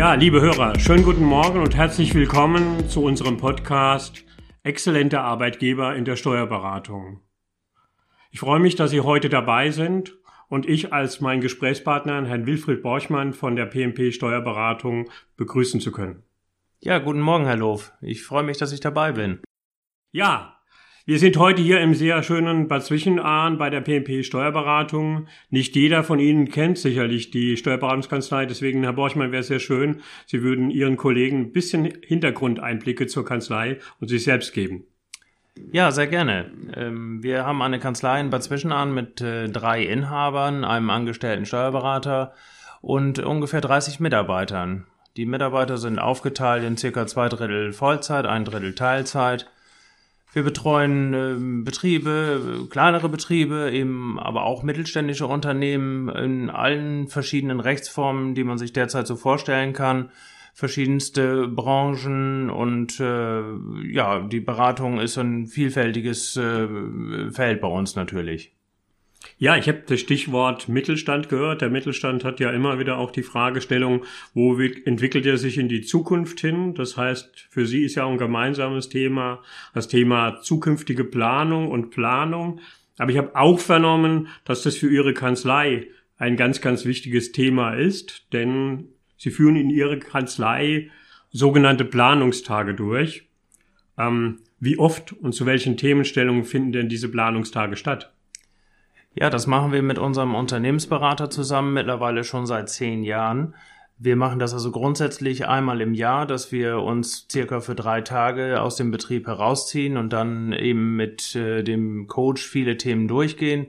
Ja, liebe Hörer, schönen guten Morgen und herzlich willkommen zu unserem Podcast Exzellente Arbeitgeber in der Steuerberatung. Ich freue mich, dass Sie heute dabei sind und ich als mein Gesprächspartner Herrn Wilfried Borchmann von der PMP Steuerberatung begrüßen zu können. Ja, guten Morgen, Herr Loof. Ich freue mich, dass ich dabei bin. Ja, wir sind heute hier im sehr schönen Bad Zwischenahn bei der PMP Steuerberatung. Nicht jeder von Ihnen kennt sicherlich die Steuerberatungskanzlei, deswegen, Herr Borchmann, wäre es sehr schön, Sie würden Ihren Kollegen ein bisschen Hintergrundeinblicke zur Kanzlei und sich selbst geben. Ja, sehr gerne. Ähm, wir haben eine Kanzlei in Bad Zwischenahn mit äh, drei Inhabern, einem angestellten Steuerberater und ungefähr 30 Mitarbeitern. Die Mitarbeiter sind aufgeteilt in circa zwei Drittel Vollzeit, ein Drittel Teilzeit. Wir betreuen äh, Betriebe, kleinere Betriebe, eben aber auch mittelständische Unternehmen in allen verschiedenen Rechtsformen, die man sich derzeit so vorstellen kann. Verschiedenste Branchen und äh, ja, die Beratung ist ein vielfältiges äh, Feld bei uns natürlich. Ja, ich habe das Stichwort Mittelstand gehört. Der Mittelstand hat ja immer wieder auch die Fragestellung, wo entwickelt er sich in die Zukunft hin? Das heißt, für Sie ist ja ein gemeinsames Thema das Thema zukünftige Planung und Planung. Aber ich habe auch vernommen, dass das für Ihre Kanzlei ein ganz, ganz wichtiges Thema ist, denn Sie führen in Ihrer Kanzlei sogenannte Planungstage durch. Ähm, wie oft und zu welchen Themenstellungen finden denn diese Planungstage statt? Ja, das machen wir mit unserem Unternehmensberater zusammen mittlerweile schon seit zehn Jahren. Wir machen das also grundsätzlich einmal im Jahr, dass wir uns circa für drei Tage aus dem Betrieb herausziehen und dann eben mit äh, dem Coach viele Themen durchgehen.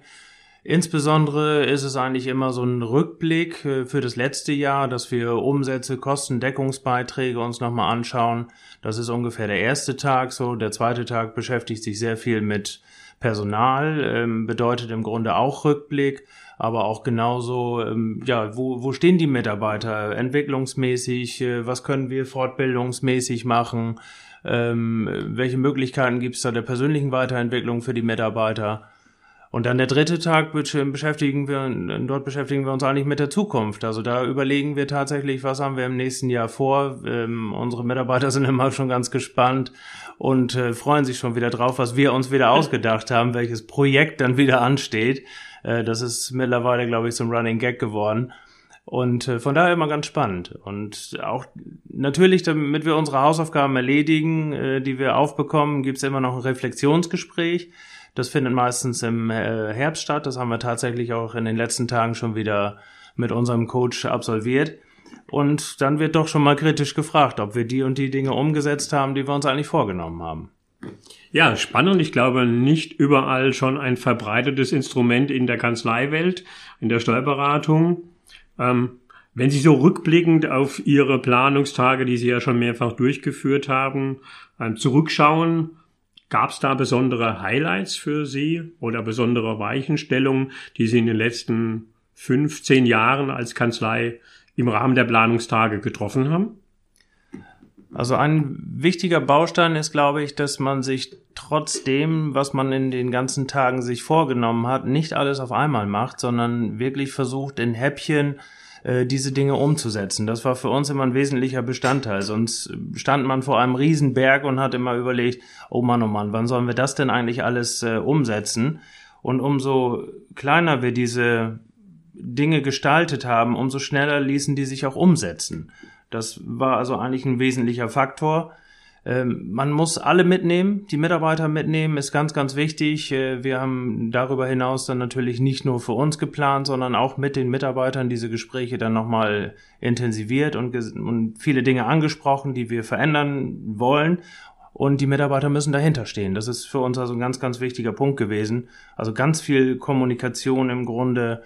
Insbesondere ist es eigentlich immer so ein Rückblick äh, für das letzte Jahr, dass wir Umsätze, Kostendeckungsbeiträge uns nochmal anschauen. Das ist ungefähr der erste Tag so. Der zweite Tag beschäftigt sich sehr viel mit Personal ähm, bedeutet im Grunde auch Rückblick, aber auch genauso, ähm, ja, wo, wo stehen die Mitarbeiter entwicklungsmäßig, äh, was können wir fortbildungsmäßig machen, ähm, welche Möglichkeiten gibt es da der persönlichen Weiterentwicklung für die Mitarbeiter. Und dann der dritte Tag beschäftigen wir, dort beschäftigen wir uns eigentlich mit der Zukunft. Also da überlegen wir tatsächlich, was haben wir im nächsten Jahr vor. Ähm, unsere Mitarbeiter sind immer schon ganz gespannt und äh, freuen sich schon wieder drauf, was wir uns wieder ausgedacht haben, welches Projekt dann wieder ansteht. Äh, das ist mittlerweile, glaube ich, zum Running Gag geworden. Und äh, von daher immer ganz spannend. Und auch natürlich, damit wir unsere Hausaufgaben erledigen, äh, die wir aufbekommen, gibt's immer noch ein Reflexionsgespräch das findet meistens im äh, Herbst statt. Das haben wir tatsächlich auch in den letzten Tagen schon wieder mit unserem Coach absolviert. Und dann wird doch schon mal kritisch gefragt, ob wir die und die Dinge umgesetzt haben, die wir uns eigentlich vorgenommen haben. Ja, spannend. Ich glaube, nicht überall schon ein verbreitetes Instrument in der Kanzleiwelt, in der Steuerberatung. Ähm, wenn Sie so rückblickend auf Ihre Planungstage, die Sie ja schon mehrfach durchgeführt haben, ähm, zurückschauen, Gab es da besondere Highlights für Sie oder besondere Weichenstellungen, die Sie in den letzten 15 Jahren als Kanzlei im Rahmen der Planungstage getroffen haben? Also ein wichtiger Baustein ist, glaube ich, dass man sich trotzdem, was man in den ganzen Tagen sich vorgenommen hat, nicht alles auf einmal macht, sondern wirklich versucht, in Häppchen äh, diese Dinge umzusetzen. Das war für uns immer ein wesentlicher Bestandteil. Sonst stand man vor einem Riesenberg und hat immer überlegt, oh Mann, oh Mann, wann sollen wir das denn eigentlich alles äh, umsetzen? Und umso kleiner wir diese Dinge gestaltet haben, umso schneller ließen die sich auch umsetzen. Das war also eigentlich ein wesentlicher Faktor. Ähm, man muss alle mitnehmen, die Mitarbeiter mitnehmen, ist ganz, ganz wichtig. Äh, wir haben darüber hinaus dann natürlich nicht nur für uns geplant, sondern auch mit den Mitarbeitern diese Gespräche dann nochmal intensiviert und, und viele Dinge angesprochen, die wir verändern wollen. Und die Mitarbeiter müssen dahinter stehen. Das ist für uns also ein ganz, ganz wichtiger Punkt gewesen. Also ganz viel Kommunikation im Grunde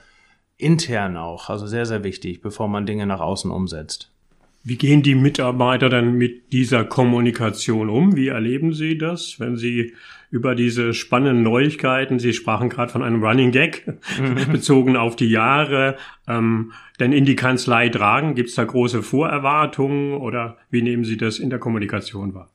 intern auch. Also sehr, sehr wichtig, bevor man Dinge nach außen umsetzt. Wie gehen die Mitarbeiter dann mit dieser Kommunikation um? Wie erleben Sie das, wenn Sie über diese spannenden Neuigkeiten, Sie sprachen gerade von einem Running Gag, mhm. bezogen auf die Jahre, ähm, denn in die Kanzlei tragen? Gibt es da große Vorerwartungen oder wie nehmen Sie das in der Kommunikation wahr?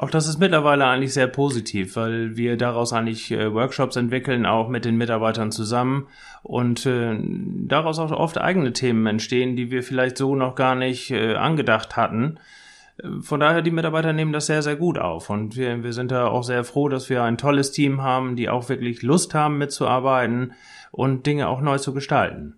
Auch das ist mittlerweile eigentlich sehr positiv, weil wir daraus eigentlich äh, Workshops entwickeln, auch mit den Mitarbeitern zusammen und äh, daraus auch oft eigene Themen entstehen, die wir vielleicht so noch gar nicht äh, angedacht hatten. Von daher, die Mitarbeiter nehmen das sehr, sehr gut auf und wir, wir sind da auch sehr froh, dass wir ein tolles Team haben, die auch wirklich Lust haben mitzuarbeiten und Dinge auch neu zu gestalten.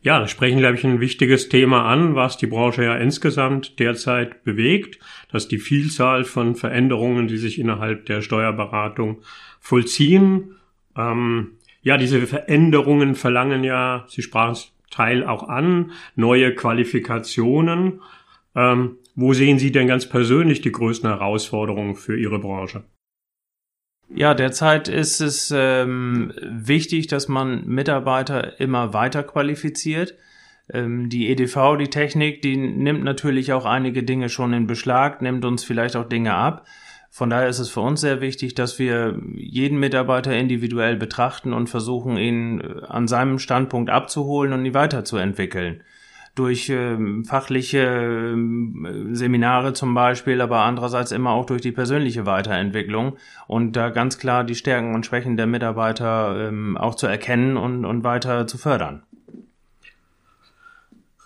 Ja, da sprechen, glaube ich, ein wichtiges Thema an, was die Branche ja insgesamt derzeit bewegt, dass die Vielzahl von Veränderungen, die sich innerhalb der Steuerberatung vollziehen. Ähm, ja, diese Veränderungen verlangen ja, Sie sprachen es Teil auch an, neue Qualifikationen. Ähm, wo sehen Sie denn ganz persönlich die größten Herausforderungen für Ihre Branche? Ja, derzeit ist es ähm, wichtig, dass man Mitarbeiter immer weiter qualifiziert. Ähm, die EDV, die Technik, die nimmt natürlich auch einige Dinge schon in Beschlag, nimmt uns vielleicht auch Dinge ab. Von daher ist es für uns sehr wichtig, dass wir jeden Mitarbeiter individuell betrachten und versuchen, ihn äh, an seinem Standpunkt abzuholen und ihn weiterzuentwickeln durch ähm, fachliche ähm, Seminare zum Beispiel, aber andererseits immer auch durch die persönliche Weiterentwicklung und da ganz klar die Stärken und Schwächen der Mitarbeiter ähm, auch zu erkennen und, und weiter zu fördern.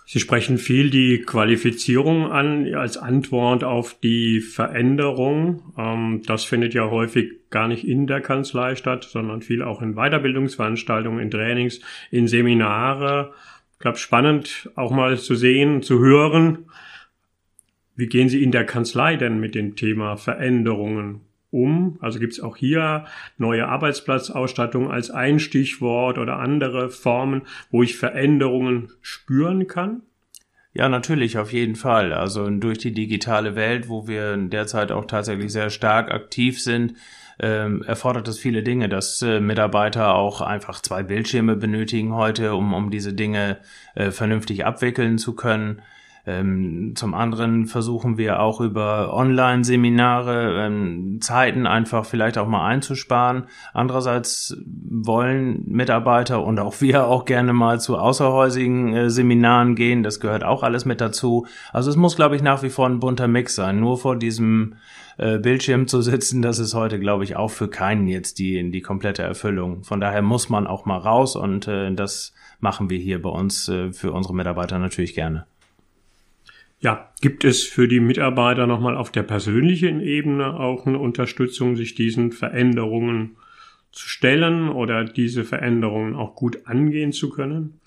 Sie sprechen viel die Qualifizierung an als Antwort auf die Veränderung. Ähm, das findet ja häufig gar nicht in der Kanzlei statt, sondern viel auch in Weiterbildungsveranstaltungen, in Trainings, in Seminare glaube, spannend auch mal zu sehen, zu hören, wie gehen Sie in der Kanzlei denn mit dem Thema Veränderungen um? Also gibt es auch hier neue Arbeitsplatzausstattung als ein Stichwort oder andere Formen, wo ich Veränderungen spüren kann? Ja, natürlich, auf jeden Fall. Also durch die digitale Welt, wo wir derzeit auch tatsächlich sehr stark aktiv sind, ähm, erfordert es viele Dinge, dass äh, Mitarbeiter auch einfach zwei Bildschirme benötigen heute, um, um diese Dinge äh, vernünftig abwickeln zu können. Ähm, zum anderen versuchen wir auch über Online-Seminare ähm, Zeiten einfach vielleicht auch mal einzusparen. Andererseits wollen Mitarbeiter und auch wir auch gerne mal zu außerhäusigen äh, Seminaren gehen. Das gehört auch alles mit dazu. Also es muss, glaube ich, nach wie vor ein bunter Mix sein. Nur vor diesem äh, Bildschirm zu sitzen, das ist heute, glaube ich, auch für keinen jetzt die, die komplette Erfüllung. Von daher muss man auch mal raus und äh, das machen wir hier bei uns äh, für unsere Mitarbeiter natürlich gerne. Ja, gibt es für die Mitarbeiter nochmal auf der persönlichen Ebene auch eine Unterstützung, sich diesen Veränderungen zu stellen oder diese Veränderungen auch gut angehen zu können?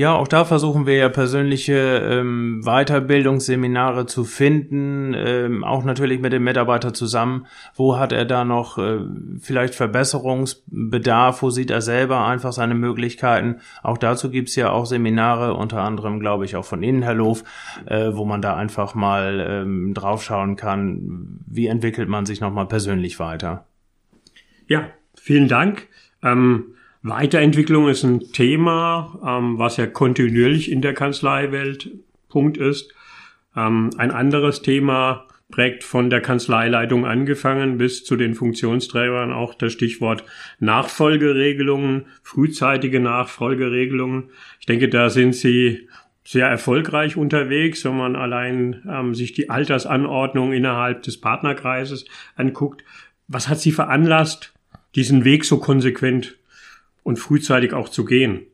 Ja, auch da versuchen wir ja persönliche ähm, Weiterbildungsseminare zu finden, ähm, auch natürlich mit dem Mitarbeiter zusammen. Wo hat er da noch äh, vielleicht Verbesserungsbedarf? Wo sieht er selber einfach seine Möglichkeiten? Auch dazu gibt's ja auch Seminare, unter anderem glaube ich auch von Ihnen, Herr Loof, äh, wo man da einfach mal ähm, draufschauen kann, wie entwickelt man sich nochmal persönlich weiter. Ja, vielen Dank. Ähm Weiterentwicklung ist ein Thema, ähm, was ja kontinuierlich in der Kanzleiwelt Punkt ist. Ähm, ein anderes Thema prägt von der Kanzleileitung angefangen bis zu den Funktionsträgern auch das Stichwort Nachfolgeregelungen, frühzeitige Nachfolgeregelungen. Ich denke, da sind Sie sehr erfolgreich unterwegs, wenn man allein ähm, sich die Altersanordnung innerhalb des Partnerkreises anguckt. Was hat Sie veranlasst, diesen Weg so konsequent und frühzeitig auch zu gehen.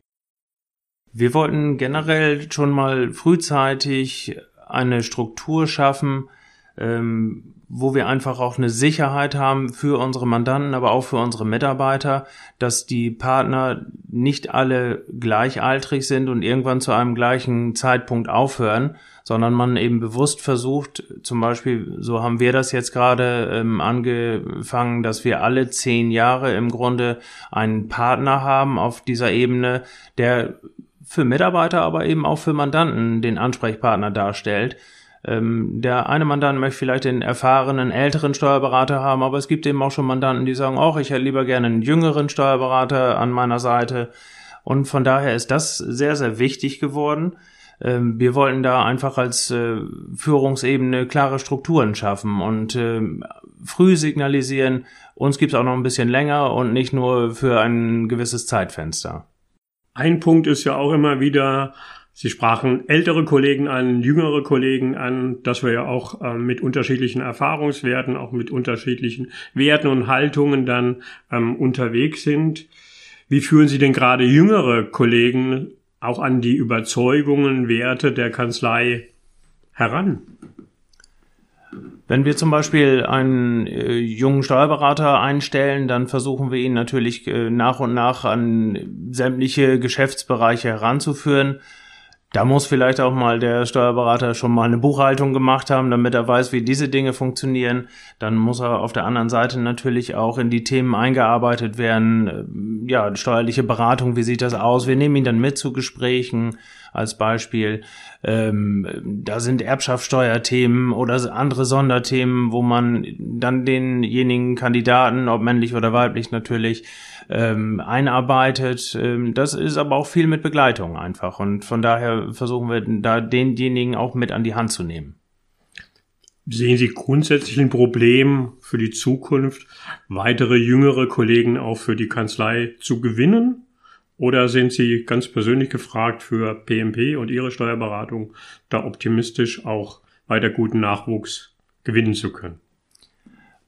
Wir wollten generell schon mal frühzeitig eine Struktur schaffen, ähm, wo wir einfach auch eine Sicherheit haben für unsere Mandanten, aber auch für unsere Mitarbeiter, dass die Partner nicht alle gleichaltrig sind und irgendwann zu einem gleichen Zeitpunkt aufhören, sondern man eben bewusst versucht, zum Beispiel, so haben wir das jetzt gerade ähm, angefangen, dass wir alle zehn Jahre im Grunde einen Partner haben auf dieser Ebene, der für Mitarbeiter, aber eben auch für Mandanten den Ansprechpartner darstellt ähm, der eine Mandant möchte vielleicht den erfahrenen älteren Steuerberater haben, aber es gibt eben auch schon Mandanten, die sagen, auch ich hätte lieber gerne einen jüngeren Steuerberater an meiner Seite. Und von daher ist das sehr, sehr wichtig geworden. Ähm, wir wollten da einfach als äh, Führungsebene klare Strukturen schaffen und äh, früh signalisieren, uns gibt's auch noch ein bisschen länger und nicht nur für ein gewisses Zeitfenster. Ein Punkt ist ja auch immer wieder Sie sprachen ältere Kollegen an, jüngere Kollegen an, dass wir ja auch äh, mit unterschiedlichen Erfahrungswerten, auch mit unterschiedlichen Werten und Haltungen dann ähm, unterwegs sind. Wie führen Sie denn gerade jüngere Kollegen auch an die Überzeugungen, Werte der Kanzlei heran? Wenn wir zum Beispiel einen äh, jungen Steuerberater einstellen, dann versuchen wir ihn natürlich äh, nach und nach an sämtliche Geschäftsbereiche heranzuführen. Da muss vielleicht auch mal der Steuerberater schon mal eine Buchhaltung gemacht haben, damit er weiß, wie diese Dinge funktionieren. Dann muss er auf der anderen Seite natürlich auch in die Themen eingearbeitet werden. Ja, steuerliche Beratung, wie sieht das aus? Wir nehmen ihn dann mit zu Gesprächen als Beispiel. Ähm, da sind Erbschaftssteuerthemen oder andere Sonderthemen, wo man dann denjenigen Kandidaten, ob männlich oder weiblich natürlich, ähm, einarbeitet. Ähm, das ist aber auch viel mit Begleitung einfach. Und von daher versuchen wir da denjenigen auch mit an die Hand zu nehmen. Sehen Sie grundsätzlich ein Problem für die Zukunft, weitere jüngere Kollegen auch für die Kanzlei zu gewinnen? Oder sind Sie ganz persönlich gefragt für PMP und Ihre Steuerberatung, da optimistisch auch weiter guten Nachwuchs gewinnen zu können?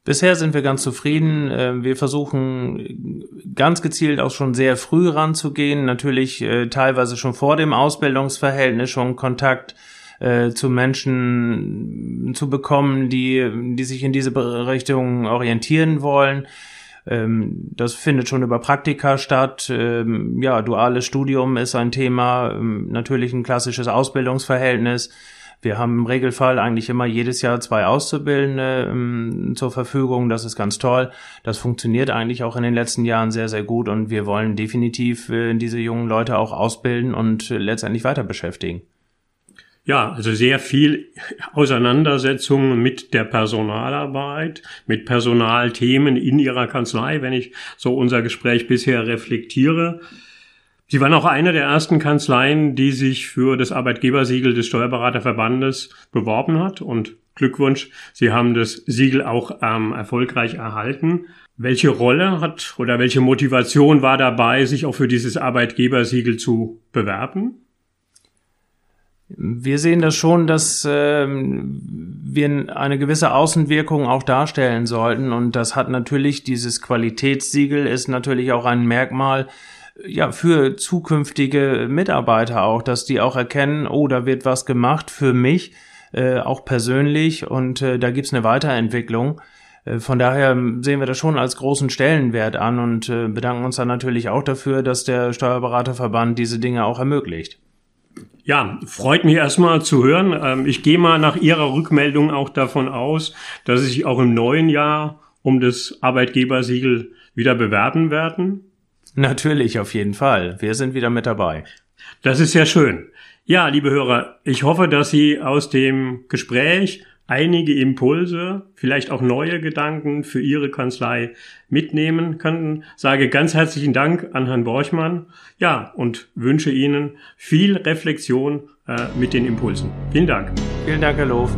Bisher sind wir ganz zufrieden. Äh, wir versuchen ganz gezielt auch schon sehr früh ranzugehen. Natürlich äh, teilweise schon vor dem Ausbildungsverhältnis schon Kontakt äh, zu Menschen zu bekommen, die, die sich in diese Richtung orientieren wollen. Ähm, das findet schon über Praktika statt. Ähm, ja, duales Studium ist ein Thema, ähm, natürlich ein klassisches Ausbildungsverhältnis. Wir haben im Regelfall eigentlich immer jedes Jahr zwei Auszubildende ähm, zur Verfügung. Das ist ganz toll. Das funktioniert eigentlich auch in den letzten Jahren sehr, sehr gut und wir wollen definitiv äh, diese jungen Leute auch ausbilden und äh, letztendlich weiter beschäftigen. Ja, also sehr viel Auseinandersetzung mit der Personalarbeit, mit Personalthemen in Ihrer Kanzlei, wenn ich so unser Gespräch bisher reflektiere. Sie waren auch eine der ersten Kanzleien, die sich für das Arbeitgebersiegel des Steuerberaterverbandes beworben hat und Glückwunsch, Sie haben das Siegel auch ähm, erfolgreich erhalten. Welche Rolle hat oder welche Motivation war dabei, sich auch für dieses Arbeitgebersiegel zu bewerben? Wir sehen das schon, dass ähm, wir eine gewisse Außenwirkung auch darstellen sollten und das hat natürlich dieses Qualitätssiegel ist natürlich auch ein Merkmal ja für zukünftige Mitarbeiter auch, dass die auch erkennen, oh, da wird was gemacht für mich, äh, auch persönlich und äh, da gibt's eine Weiterentwicklung. Äh, von daher sehen wir das schon als großen Stellenwert an und äh, bedanken uns dann natürlich auch dafür, dass der Steuerberaterverband diese Dinge auch ermöglicht. Ja, freut mich erstmal zu hören. Ähm, ich gehe mal nach Ihrer Rückmeldung auch davon aus, dass Sie sich auch im neuen Jahr um das Arbeitgebersiegel wieder bewerben werden. Natürlich, auf jeden Fall. Wir sind wieder mit dabei. Das ist sehr schön. Ja, liebe Hörer, ich hoffe, dass Sie aus dem Gespräch einige Impulse, vielleicht auch neue Gedanken für Ihre Kanzlei mitnehmen könnten. Sage ganz herzlichen Dank an Herrn Borchmann. Ja, und wünsche Ihnen viel Reflexion äh, mit den Impulsen. Vielen Dank. Vielen Dank, Herr Loof.